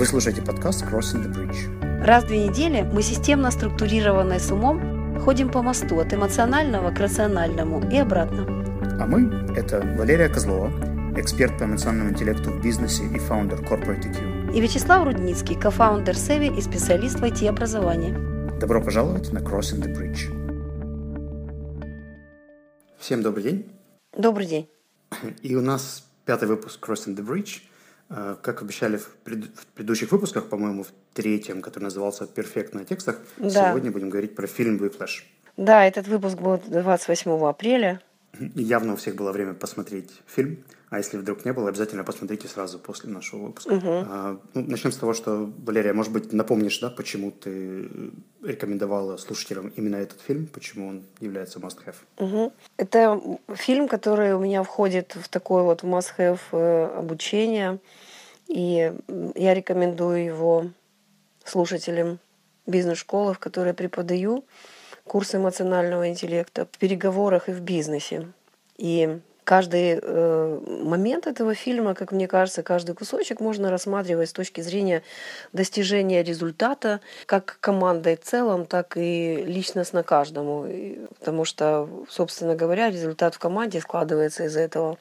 Вы слушаете подкаст Crossing the Bridge. Раз в две недели мы системно структурированные с умом ходим по мосту от эмоционального к рациональному и обратно. А мы – это Валерия Козлова, эксперт по эмоциональному интеллекту в бизнесе и фаундер Corporate EQ. И Вячеслав Рудницкий, кофаундер Севи и специалист в IT-образовании. Добро пожаловать на Crossing the Bridge. Всем добрый день. Добрый день. И у нас пятый выпуск Crossing the Bridge. Э, как обещали в, пред, в предыдущих выпусках, по-моему, в третьем, который назывался «Перфект на текстах», да. сегодня будем говорить про фильм «Whiplash». Да, этот выпуск был 28 апреля. И явно у всех было время посмотреть фильм. А если вдруг не было, обязательно посмотрите сразу после нашего выпуска. Угу. А, ну, начнем с того, что, Валерия, может быть, напомнишь, да, почему ты рекомендовала слушателям именно этот фильм, почему он является must-have? Угу. Это фильм, который у меня входит в такой вот must-have э, обучение, и я рекомендую его слушателям бизнес-школы, в которой преподаю курсы эмоционального интеллекта в переговорах и в бизнесе. И каждый э, момент этого фильма, как мне кажется, каждый кусочек можно рассматривать с точки зрения достижения результата, как командой в целом, так и личностно каждому. Потому что, собственно говоря, результат в команде складывается из этого.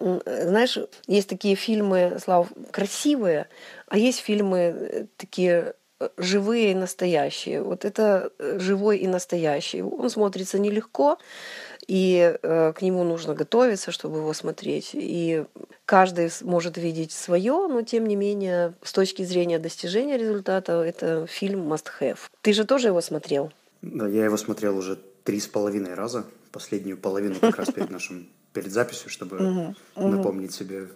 Знаешь, есть такие фильмы, Слав, красивые, а есть фильмы э, такие живые и настоящие. Вот это э, живой и настоящий. Он смотрится нелегко, и э, к нему нужно готовиться, чтобы его смотреть. И каждый может видеть свое, но тем не менее, с точки зрения достижения результата, это фильм must have. Ты же тоже его смотрел? Да, я его смотрел уже три с половиной раза. Последнюю половину как раз перед нашим перед записью, чтобы напомнить себе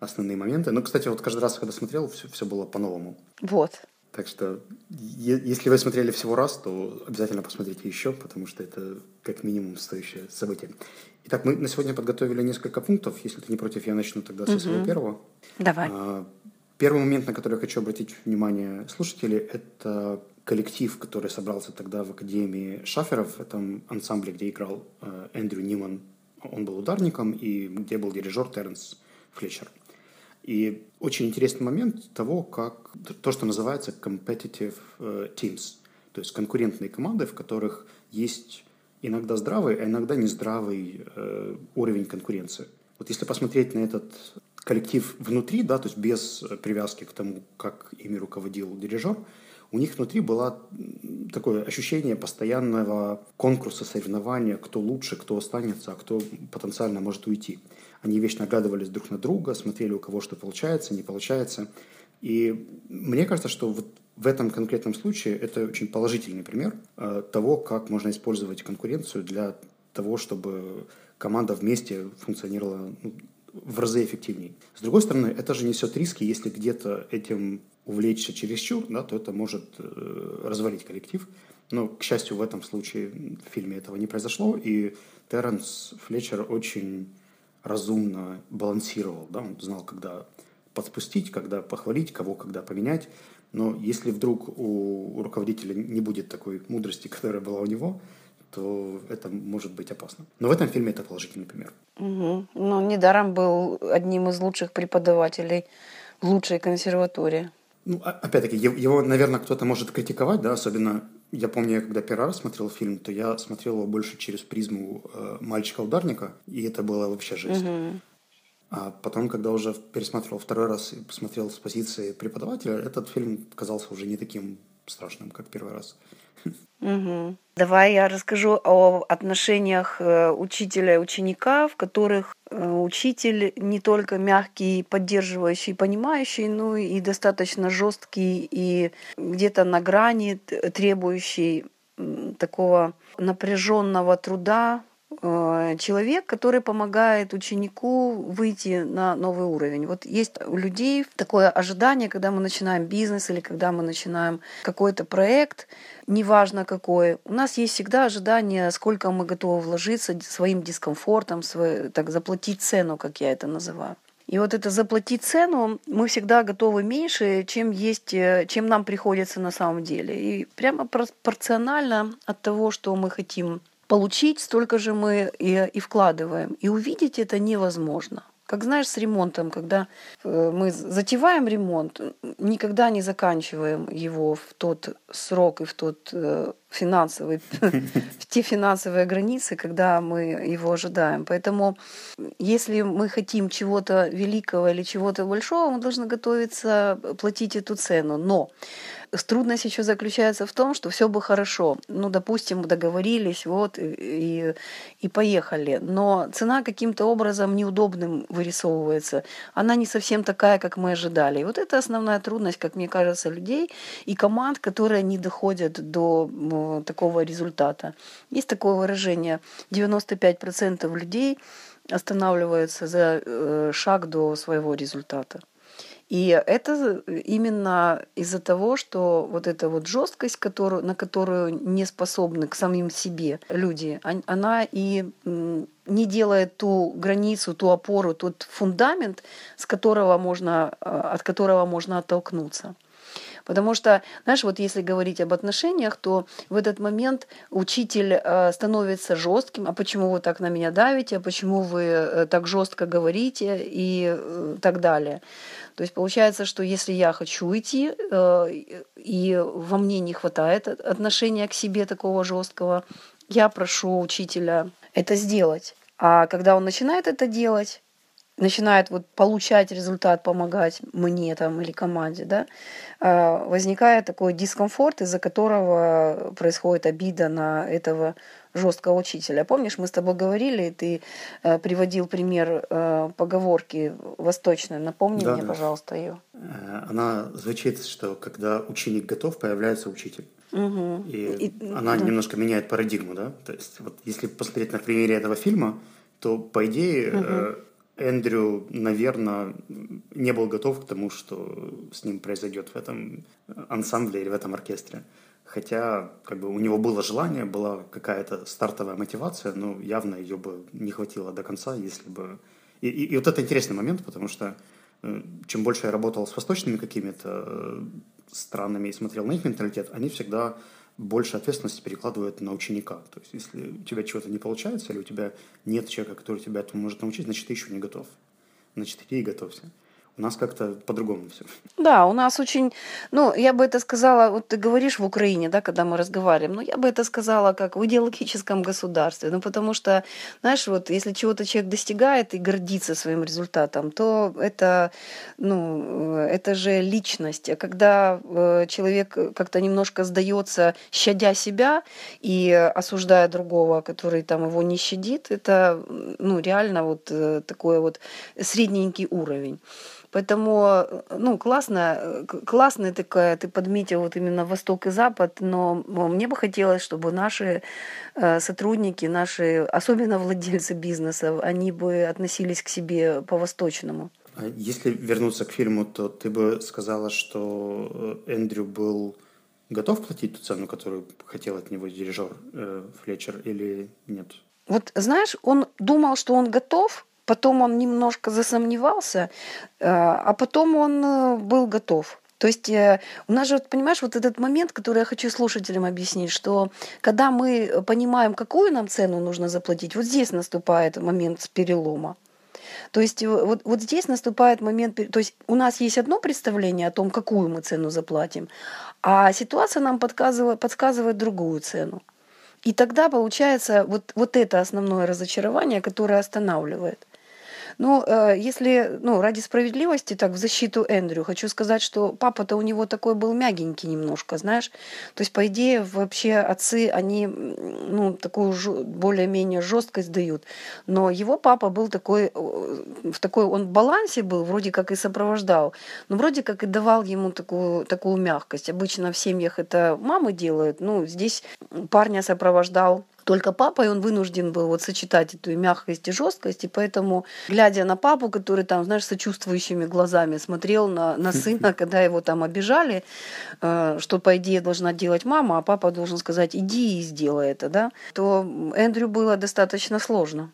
основные моменты. Ну, кстати, вот каждый раз, когда смотрел, все, все было по-новому. Вот. Так что, если вы смотрели всего раз, то обязательно посмотрите еще, потому что это как минимум стоящее событие. Итак, мы на сегодня подготовили несколько пунктов. Если ты не против, я начну тогда со своего первого. Давай. А, первый момент, на который я хочу обратить внимание слушателей, это коллектив, который собрался тогда в Академии Шаферов, этом ансамбле, где играл э, Эндрю Ниман. Он был ударником, и где был дирижер Терренс Флетчер. И очень интересный момент того, как то, что называется competitive э, teams, то есть конкурентные команды, в которых есть иногда здравый, а иногда нездравый э, уровень конкуренции. Вот если посмотреть на этот коллектив внутри, да, то есть без привязки к тому, как ими руководил дирижер, у них внутри было такое ощущение постоянного конкурса, соревнования, кто лучше, кто останется, а кто потенциально может уйти. Они вечно оглядывались друг на друга, смотрели, у кого что получается, не получается. И мне кажется, что вот в этом конкретном случае это очень положительный пример э, того, как можно использовать конкуренцию для того, чтобы команда вместе функционировала ну, в разы эффективнее. С другой стороны, это же несет риски, если где-то этим увлечься чересчур, да, то это может э, развалить коллектив. Но, к счастью, в этом случае в фильме этого не произошло, и Терренс Флетчер очень разумно балансировал, да, он знал, когда подспустить, когда похвалить, кого когда поменять. Но если вдруг у руководителя не будет такой мудрости, которая была у него, то это может быть опасно. Но в этом фильме это положительный пример. Угу. Ну, недаром был одним из лучших преподавателей лучшей консерватории. Ну, опять-таки, его, наверное, кто-то может критиковать, да, особенно я помню, я когда первый раз смотрел фильм, то я смотрел его больше через призму э, мальчика-ударника, и это было вообще жизнь. Угу. А потом, когда уже пересматривал второй раз и посмотрел с позиции преподавателя, этот фильм казался уже не таким страшным, как первый раз. Угу. Давай я расскажу о отношениях э, учителя и ученика, в которых э, учитель не только мягкий, поддерживающий, понимающий, но и достаточно жесткий и где-то на грани требующий такого напряженного труда, человек, который помогает ученику выйти на новый уровень. Вот есть у людей такое ожидание, когда мы начинаем бизнес или когда мы начинаем какой-то проект, неважно какой, у нас есть всегда ожидание, сколько мы готовы вложиться своим дискомфортом, свой, так заплатить цену, как я это называю. И вот это заплатить цену мы всегда готовы меньше, чем есть, э, чем нам приходится на самом деле. И прямо пропорционально от того, что мы хотим получить, столько же мы и, и вкладываем. И увидеть это невозможно. Как знаешь, с ремонтом, когда э, мы затеваем ремонт, никогда не заканчиваем его в тот срок и в тот э, финансовый, те финансовые границы, когда мы его ожидаем. Поэтому если мы хотим чего-то великого или чего-то большого, мы должны готовиться платить эту цену. Но Трудность еще заключается в том, что все бы хорошо. Ну, допустим, договорились, вот, и, и поехали. Но цена каким-то образом неудобным вырисовывается. Она не совсем такая, как мы ожидали. И вот это основная трудность, как мне кажется, людей и команд, которые не доходят до ну, такого результата. Есть такое выражение. 95% людей останавливаются за э, шаг до своего результата. И это именно из-за того, что вот эта вот жесткость, которую, на которую не способны к самим себе люди, она и не делает ту границу, ту опору, тот фундамент, с которого можно, а, от которого можно оттолкнуться. Потому что, знаешь, вот если говорить об отношениях, то в этот момент учитель э, становится жестким. А почему вы так на меня давите? А почему вы э, так жестко говорите? И э, так далее. То есть получается, что если я хочу идти, и во мне не хватает отношения к себе такого жесткого, я прошу учителя это сделать. А когда он начинает это делать, начинает вот получать результат, помогать мне там или команде, да, а, возникает такой дискомфорт, из-за которого происходит обида на этого жесткого учителя. Помнишь, мы с тобой говорили, ты э, приводил пример э, поговорки восточной. Напомни да, мне, да. пожалуйста, ее. Э, она звучит, что когда ученик готов, появляется учитель. Угу. И, И она да. немножко меняет парадигму, да. То есть вот если посмотреть на примере этого фильма, то по идее угу Эндрю, наверное, не был готов к тому, что с ним произойдет в этом ансамбле или в этом оркестре. Хотя как бы у него было желание, была какая-то стартовая мотивация, но явно ее бы не хватило до конца, если бы... И, и, и вот это интересный момент, потому что э, чем больше я работал с восточными какими-то странами и смотрел на их менталитет, они всегда больше ответственности перекладывают на ученика. То есть, если у тебя чего-то не получается, или у тебя нет человека, который тебя этому может научить, значит, ты еще не готов. Значит, иди и готовься. У нас как-то по-другому все. Да, у нас очень, ну, я бы это сказала, вот ты говоришь в Украине, да, когда мы разговариваем, ну, я бы это сказала как в идеологическом государстве, ну, потому что, знаешь, вот если чего-то человек достигает и гордится своим результатом, то это, ну, это же личность. А когда э, человек как-то немножко сдается, щадя себя и осуждая другого, который там его не щадит, это, ну, реально вот э, такой вот средненький уровень. Поэтому, ну, классно, классная такая, ты подметил вот именно Восток и Запад, но мне бы хотелось, чтобы наши э, сотрудники, наши, особенно владельцы бизнеса, они бы относились к себе по-восточному. А если вернуться к фильму, то ты бы сказала, что э, Эндрю был готов платить ту цену, которую хотел от него дирижер э, Флетчер, или нет? Вот знаешь, он думал, что он готов, потом он немножко засомневался, э, а потом он э, был готов. То есть э, у нас же, понимаешь, вот этот момент, который я хочу слушателям объяснить, что когда мы понимаем, какую нам цену нужно заплатить, вот здесь наступает момент перелома. То есть вот, вот здесь наступает момент, то есть у нас есть одно представление о том, какую мы цену заплатим, а ситуация нам подсказывает, подсказывает другую цену. И тогда получается вот, вот это основное разочарование, которое останавливает. Ну, э, если, ну, ради справедливости, так, в защиту Эндрю, хочу сказать, что папа-то у него такой был мягенький немножко, знаешь. То есть, по идее, вообще отцы, они, ну, такую более-менее жесткость дают. Но его папа был такой, э, в такой, он в балансе был, вроде как и сопровождал, но вроде как и давал ему такую, такую мягкость. Обычно в семьях это мамы делают, ну, здесь парня сопровождал только папа, и он вынужден был вот сочетать эту и мягкость и жесткость, и поэтому, глядя на папу, который там, знаешь, сочувствующими глазами смотрел на, на сына, когда его там обижали, э, что, по идее, должна делать мама, а папа должен сказать, иди и сделай это, да, то Эндрю было достаточно сложно.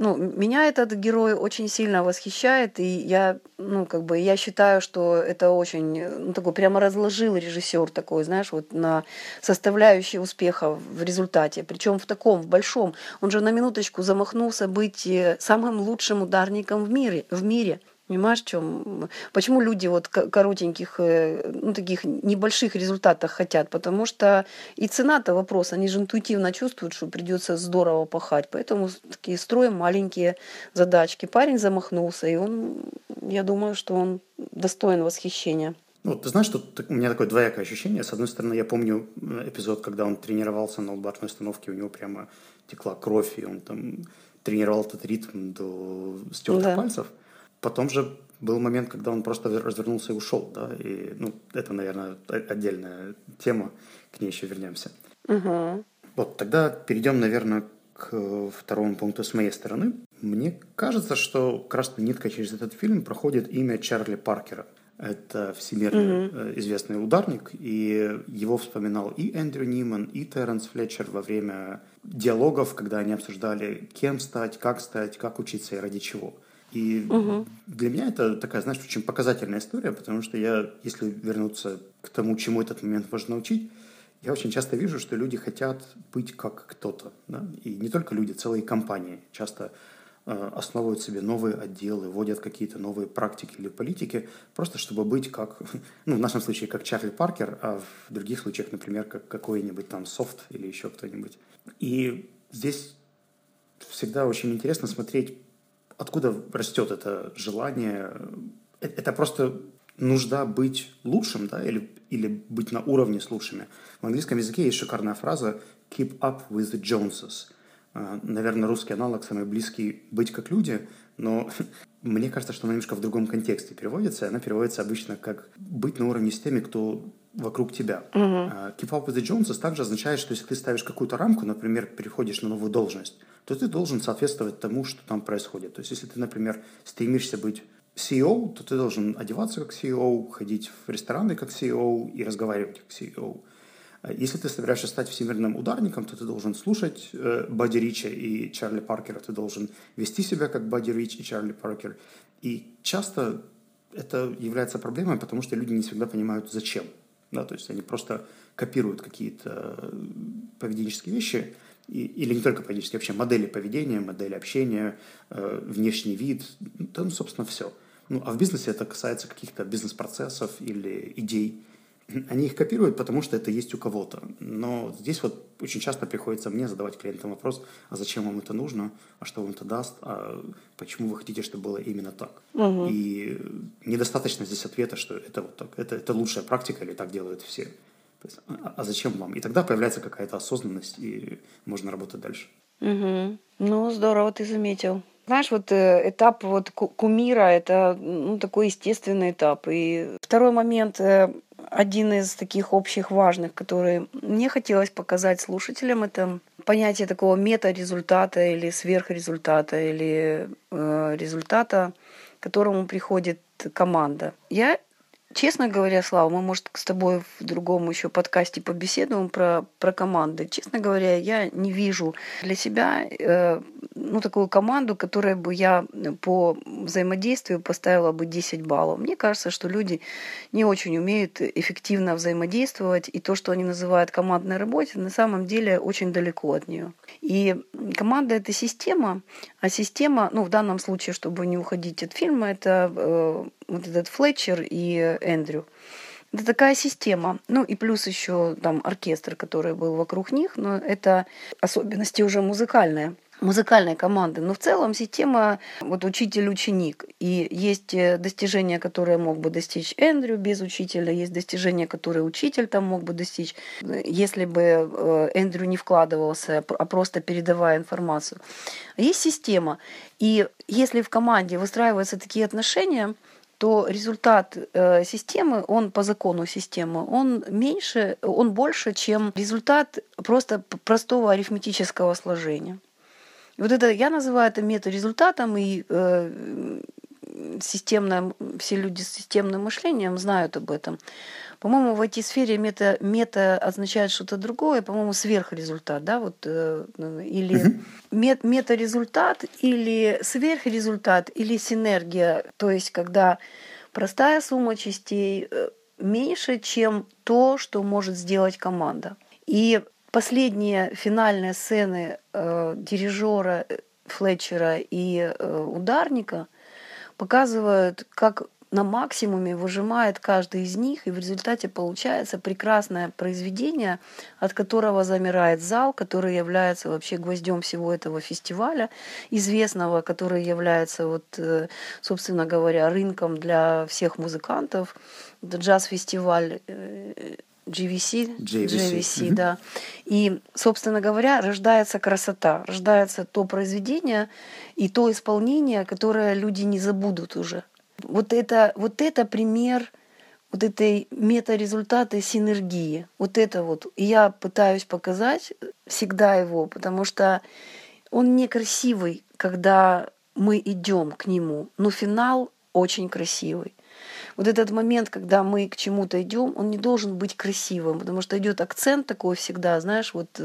Ну, меня этот герой очень сильно восхищает, и я, ну, как бы, я считаю, что это очень, ну, такой прямо разложил режиссер такой, знаешь, вот на составляющие успеха в результате, причем в таком, в большом. Он же на минуточку замахнулся быть э, самым лучшим ударником в мире, в мире. Понимаешь, в чем? Почему люди вот коротеньких, э, ну, таких небольших результатов хотят? Потому что и цена-то вопрос, они же интуитивно чувствуют, что придется здорово пахать. Поэтому такие строим маленькие задачки. Парень замахнулся, и он, я думаю, что он достоин восхищения. Ну, ты знаешь, что у меня такое двоякое ощущение. С одной стороны, я помню эпизод, когда он тренировался на ударной установке, у него прямо текла кровь, и он там тренировал этот ритм до стертых да. пальцев. Потом же был момент, когда он просто развернулся и ушел, да, и, ну, это, наверное, отдельная тема, к ней еще вернемся. Угу. Вот, тогда перейдем, наверное, к второму пункту с моей стороны. Мне кажется, что красной ниткой через этот фильм проходит имя Чарли Паркера. Это всемирно угу. известный ударник, и его вспоминал и Эндрю Ниман, и Терренс Флетчер во время диалогов, когда они обсуждали, кем стать, как стать, как учиться и ради чего. И угу. для меня это такая, знаешь, очень показательная история, потому что я, если вернуться к тому, чему этот момент можно научить, я очень часто вижу, что люди хотят быть как кто-то. Да? И не только люди, целые компании часто э, основывают себе новые отделы, вводят какие-то новые практики или политики, просто чтобы быть как, ну, в нашем случае, как Чарли Паркер, а в других случаях, например, как какой-нибудь там софт или еще кто-нибудь. И здесь всегда очень интересно смотреть откуда растет это желание? Э, это просто нужда быть лучшим, да, или, или быть на уровне с лучшими. В английском языке есть шикарная фраза «keep up with the Joneses». Э, наверное, русский аналог самый близкий «быть как люди», но мне кажется, что она немножко в другом контексте переводится, и она переводится обычно как «быть на уровне с теми, кто вокруг тебя. Uh-huh. Keep up with the Joneses также означает, что если ты ставишь какую-то рамку, например, переходишь на новую должность, то ты должен соответствовать тому, что там происходит. То есть, если ты, например, стремишься быть CEO, то ты должен одеваться как CEO, ходить в рестораны как CEO и разговаривать как CEO. А если ты собираешься стать всемирным ударником, то ты должен слушать э, Бадди Рича и Чарли Паркера, ты должен вести себя как Бадди Рич и Чарли Паркер. И часто это является проблемой, потому что люди не всегда понимают, зачем. Да, то есть они просто копируют какие-то э, поведенческие вещи, и, или не только поведенческие, вообще модели поведения, модели общения, э, внешний вид, да, ну, собственно, все. Ну, а в бизнесе это касается каких-то бизнес-процессов или идей. Они их копируют, потому что это есть у кого-то. Но здесь вот очень часто приходится мне задавать клиентам вопрос, а зачем вам это нужно, а что вам это даст, а почему вы хотите, чтобы было именно так. Угу. И недостаточно здесь ответа, что это вот так, это, это лучшая практика или так делают все. А, а зачем вам? И тогда появляется какая-то осознанность, и можно работать дальше. Угу. Ну, здорово ты заметил. Знаешь, вот э, этап вот кумира – это ну, такой естественный этап. И второй момент э, один из таких общих важных, который мне хотелось показать слушателям, это понятие такого мета-результата или сверхрезультата или э, результата, к которому приходит команда. Я Честно говоря, Слава, мы, может, с тобой в другом еще подкасте побеседуем про, про команды. Честно говоря, я не вижу для себя э, ну, такую команду, которая бы я по взаимодействию поставила бы 10 баллов. Мне кажется, что люди не очень умеют эффективно взаимодействовать, и то, что они называют командной работой, на самом деле очень далеко от нее. И команда — это система, а система, ну, в данном случае, чтобы не уходить от фильма, это э, вот этот Флетчер и Эндрю. Это такая система. Ну и плюс еще там оркестр, который был вокруг них, но это особенности уже музыкальные музыкальной команды. Но в целом система вот учитель-ученик. И есть э, достижения, которые мог бы достичь Эндрю без учителя, есть достижения, которые учитель там мог бы достичь, если бы э, Эндрю не вкладывался, а просто передавая информацию. Есть система. И если в команде выстраиваются такие отношения, то результат э, системы, он по закону системы, он меньше, он больше, чем результат просто простого арифметического сложения. Вот это я называю это мета-результатом, и э, системное, все люди с системным мышлением знают об этом. По-моему, в IT-сфере мета, мета означает что-то другое, по-моему, сверхрезультат, да, вот, э, или мет, мета-результат, или сверхрезультат, или синергия, то есть когда простая сумма частей э, меньше, чем то, что может сделать команда. И последние финальные сцены э, дирижера э, Флетчера и э, ударника показывают, как на максимуме выжимает каждый из них, и в результате получается прекрасное произведение, от которого замирает зал, который является вообще гвоздем всего этого фестиваля, известного, который является, вот, э, собственно говоря, рынком для всех музыкантов. Джаз-фестиваль э, GVC, JVC, JVC Мгм. да. И, собственно говоря, рождается красота, рождается то произведение и то исполнение, которое люди не забудут уже. Вот это, вот это пример вот этой мета-результата синергии. Вот это вот. И я пытаюсь показать всегда его, потому что он некрасивый, когда мы идем к нему, но финал очень красивый. Вот этот момент, когда мы к чему-то идем, он не должен быть красивым, потому что идет акцент такой всегда, знаешь, вот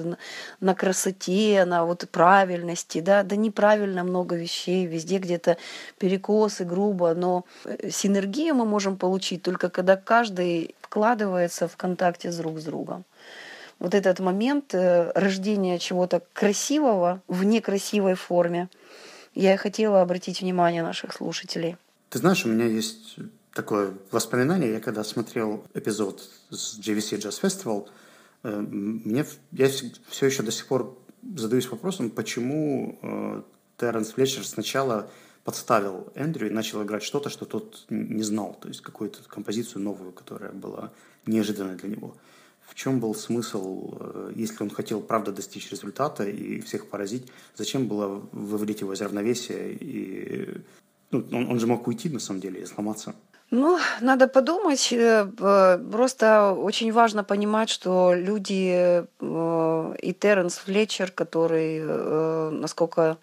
на, красоте, на вот правильности, да, да неправильно много вещей, везде где-то перекосы, грубо, но э, синергию мы можем получить только когда каждый вкладывается в контакте с друг с другом вот этот момент э, рождения чего-то красивого в некрасивой форме, я хотела обратить внимание наших слушателей. Ты знаешь, у меня есть такое воспоминание. Я когда смотрел эпизод с JVC Jazz Festival, э, мне, я все еще до сих пор задаюсь вопросом, почему э, Терренс Флетчер сначала подставил Эндрю и начал играть что-то, что тот не знал, то есть какую-то композицию новую, которая была неожиданной для него. В чем был смысл, э, если он хотел, правда, достичь результата и всех поразить, зачем было выводить его из равновесия? И, ну, он, он же мог уйти, на самом деле, и сломаться. Ну, надо подумать. э, Просто очень важно понимать, что люди э, и Терренс Флетчер, который, э, насколько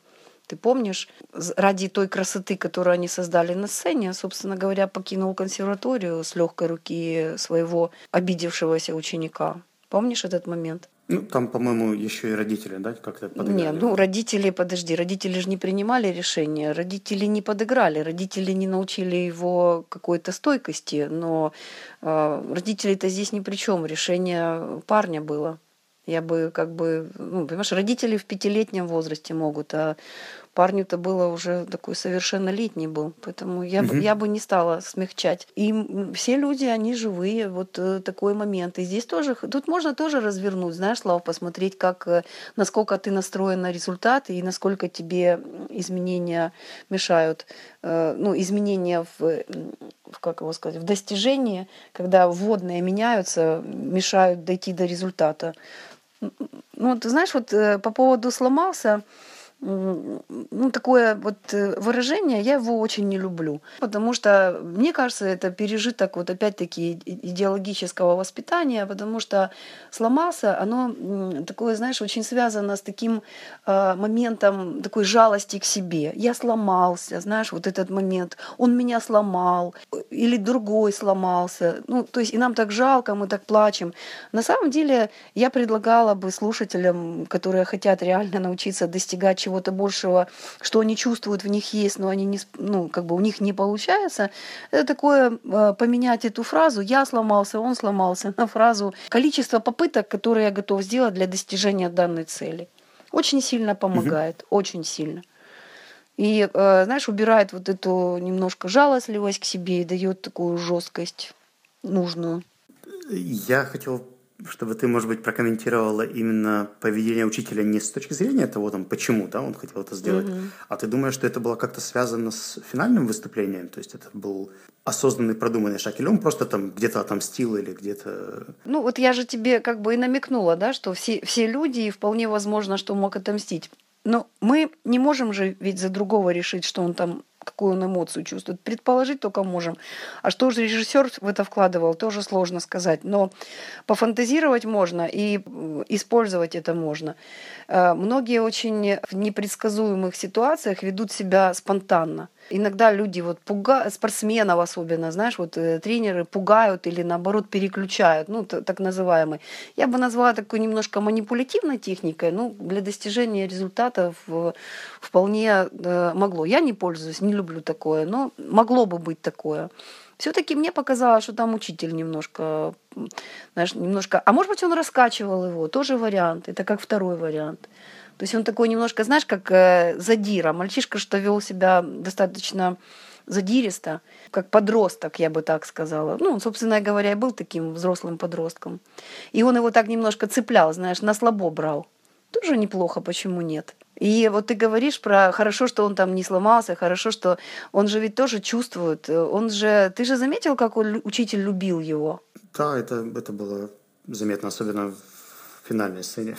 ты помнишь, ради той красоты, которую они создали на сцене, собственно говоря, покинул консерваторию с легкой руки своего обидевшегося ученика. Помнишь этот момент? Ну, там, по-моему, еще и родители, да, как-то подыграли. Не, ну родители, подожди, родители же не принимали решения, родители не подыграли, родители не научили его какой-то стойкости, но э, родители-то здесь ни при чем, решение парня было. Я бы как бы, ну, понимаешь, родители в пятилетнем возрасте могут, а парню-то было уже такой совершеннолетний был, поэтому я, бы, Мгм. я бы не стала смягчать. И все люди, они живые, вот э, такой момент. И здесь тоже, тут можно тоже развернуть, знаешь, Слава, посмотреть, как, э, насколько ты настроен на результат и насколько тебе изменения мешают, э, ну, изменения в, в, как его сказать, в достижении, когда вводные меняются, мешают дойти до результата. Ну, ты знаешь, вот по поводу сломался, ну, такое вот э, выражение, я его очень не люблю. Потому что, мне кажется, это пережиток вот опять-таки идеологического воспитания, потому что сломался, оно такое, знаешь, очень связано с таким э, моментом такой жалости к себе. Я сломался, знаешь, вот этот момент, он меня сломал, или другой сломался. Ну, то есть и нам так жалко, мы так плачем. На самом деле я предлагала бы слушателям, которые хотят реально научиться достигать чего-то большего, что они чувствуют в них есть, но они не, ну, как бы у них не получается, это такое э, поменять эту фразу «я сломался», «он сломался» на фразу «количество попыток, которые я готов сделать для достижения данной цели». Очень сильно помогает, очень сильно. И, э, знаешь, убирает вот эту немножко жалостливость к себе и дает такую жесткость нужную. Я хотел, чтобы ты, может быть, прокомментировала именно поведение учителя не с точки зрения того, там, почему да, он хотел это сделать, а ты думаешь, что это было как-то связано с финальным выступлением? То есть это был осознанный, продуманный шаг, или он просто там где-то отомстил или где-то... Ну, вот я же тебе как бы и намекнула, да, что все, все люди, и вполне возможно, что мог отомстить. Но мы не можем же ведь за другого решить, что он там какую он эмоцию чувствует. Предположить только можем. А что же режиссер в это вкладывал, тоже сложно сказать. Но пофантазировать можно и использовать это можно. Э, Многие очень в непредсказуемых ситуациях ведут себя спонтанно. Иногда люди вот пугают, спортсменов особенно, знаешь, вот э, тренеры пугают или наоборот переключают, ну, так называемый. Я бы назвала такой немножко манипулятивной техникой, ну, для достижения результатов вполне э, могло. Я не пользуюсь, не люблю такое, но могло бы быть такое. Все-таки мне показалось, что там учитель немножко, знаешь, немножко, а может быть он раскачивал его, тоже вариант, это как второй вариант. То есть он такой немножко, знаешь, как э, задира. Мальчишка, что вел себя достаточно задиристо, как подросток, я бы так сказала. Ну, он, собственно говоря, и был таким взрослым подростком. И он его так немножко цеплял, знаешь, на слабо брал. Тоже неплохо, почему нет? И вот ты говоришь про хорошо, что он там не сломался, хорошо, что он же ведь тоже чувствует. Он же, ты же заметил, как он, учитель любил его? Да, это, это было заметно, особенно финальной сцене.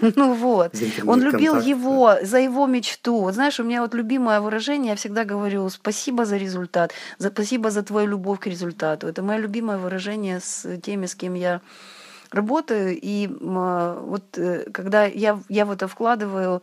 Ну вот. Он любил контакт. его за его мечту. Вот знаешь, у меня вот любимое выражение, я всегда говорю спасибо за результат, за, спасибо за твою любовь к результату. Это мое любимое выражение с теми, с кем я работаю. И вот э, когда я, я в это вкладываю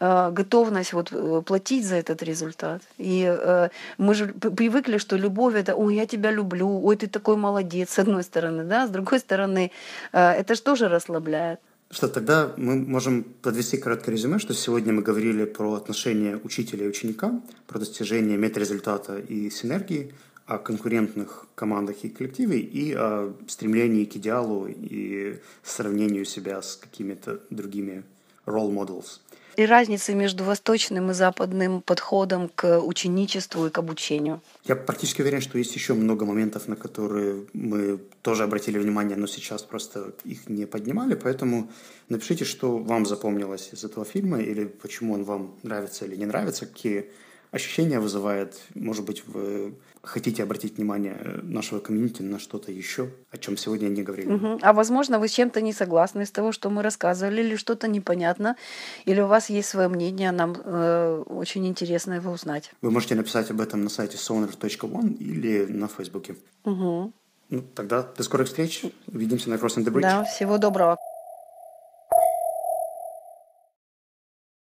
готовность вот э, платить за этот результат. И э, мы же привыкли, что любовь это, ой, я тебя люблю, ой, ты такой молодец, с одной стороны, да, с другой стороны, это же тоже расслабляет. Что тогда мы можем подвести короткое резюме, что сегодня мы говорили про отношения учителя и ученика, про достижение метарезультата и синергии, о конкурентных командах и коллективе и о стремлении к идеалу и сравнению себя с какими-то другими role models и разницы между восточным и западным подходом к ученичеству и к обучению? Я практически уверен, что есть еще много моментов, на которые мы тоже обратили внимание, но сейчас просто их не поднимали, поэтому напишите, что вам запомнилось из этого фильма, или почему он вам нравится или не нравится, какие ощущения вызывает, может быть, вы хотите обратить внимание нашего комьюнити на что-то еще, о чем сегодня не говорили. Угу. А возможно, вы с чем-то не согласны из того, что мы рассказывали, или что-то непонятно, или у вас есть свое мнение, нам э, очень интересно его узнать. Вы можете написать об этом на сайте sonar.one или на Фейсбуке. Угу. Ну, тогда до скорых встреч. Увидимся на Crossing the Bridge. Да, всего доброго.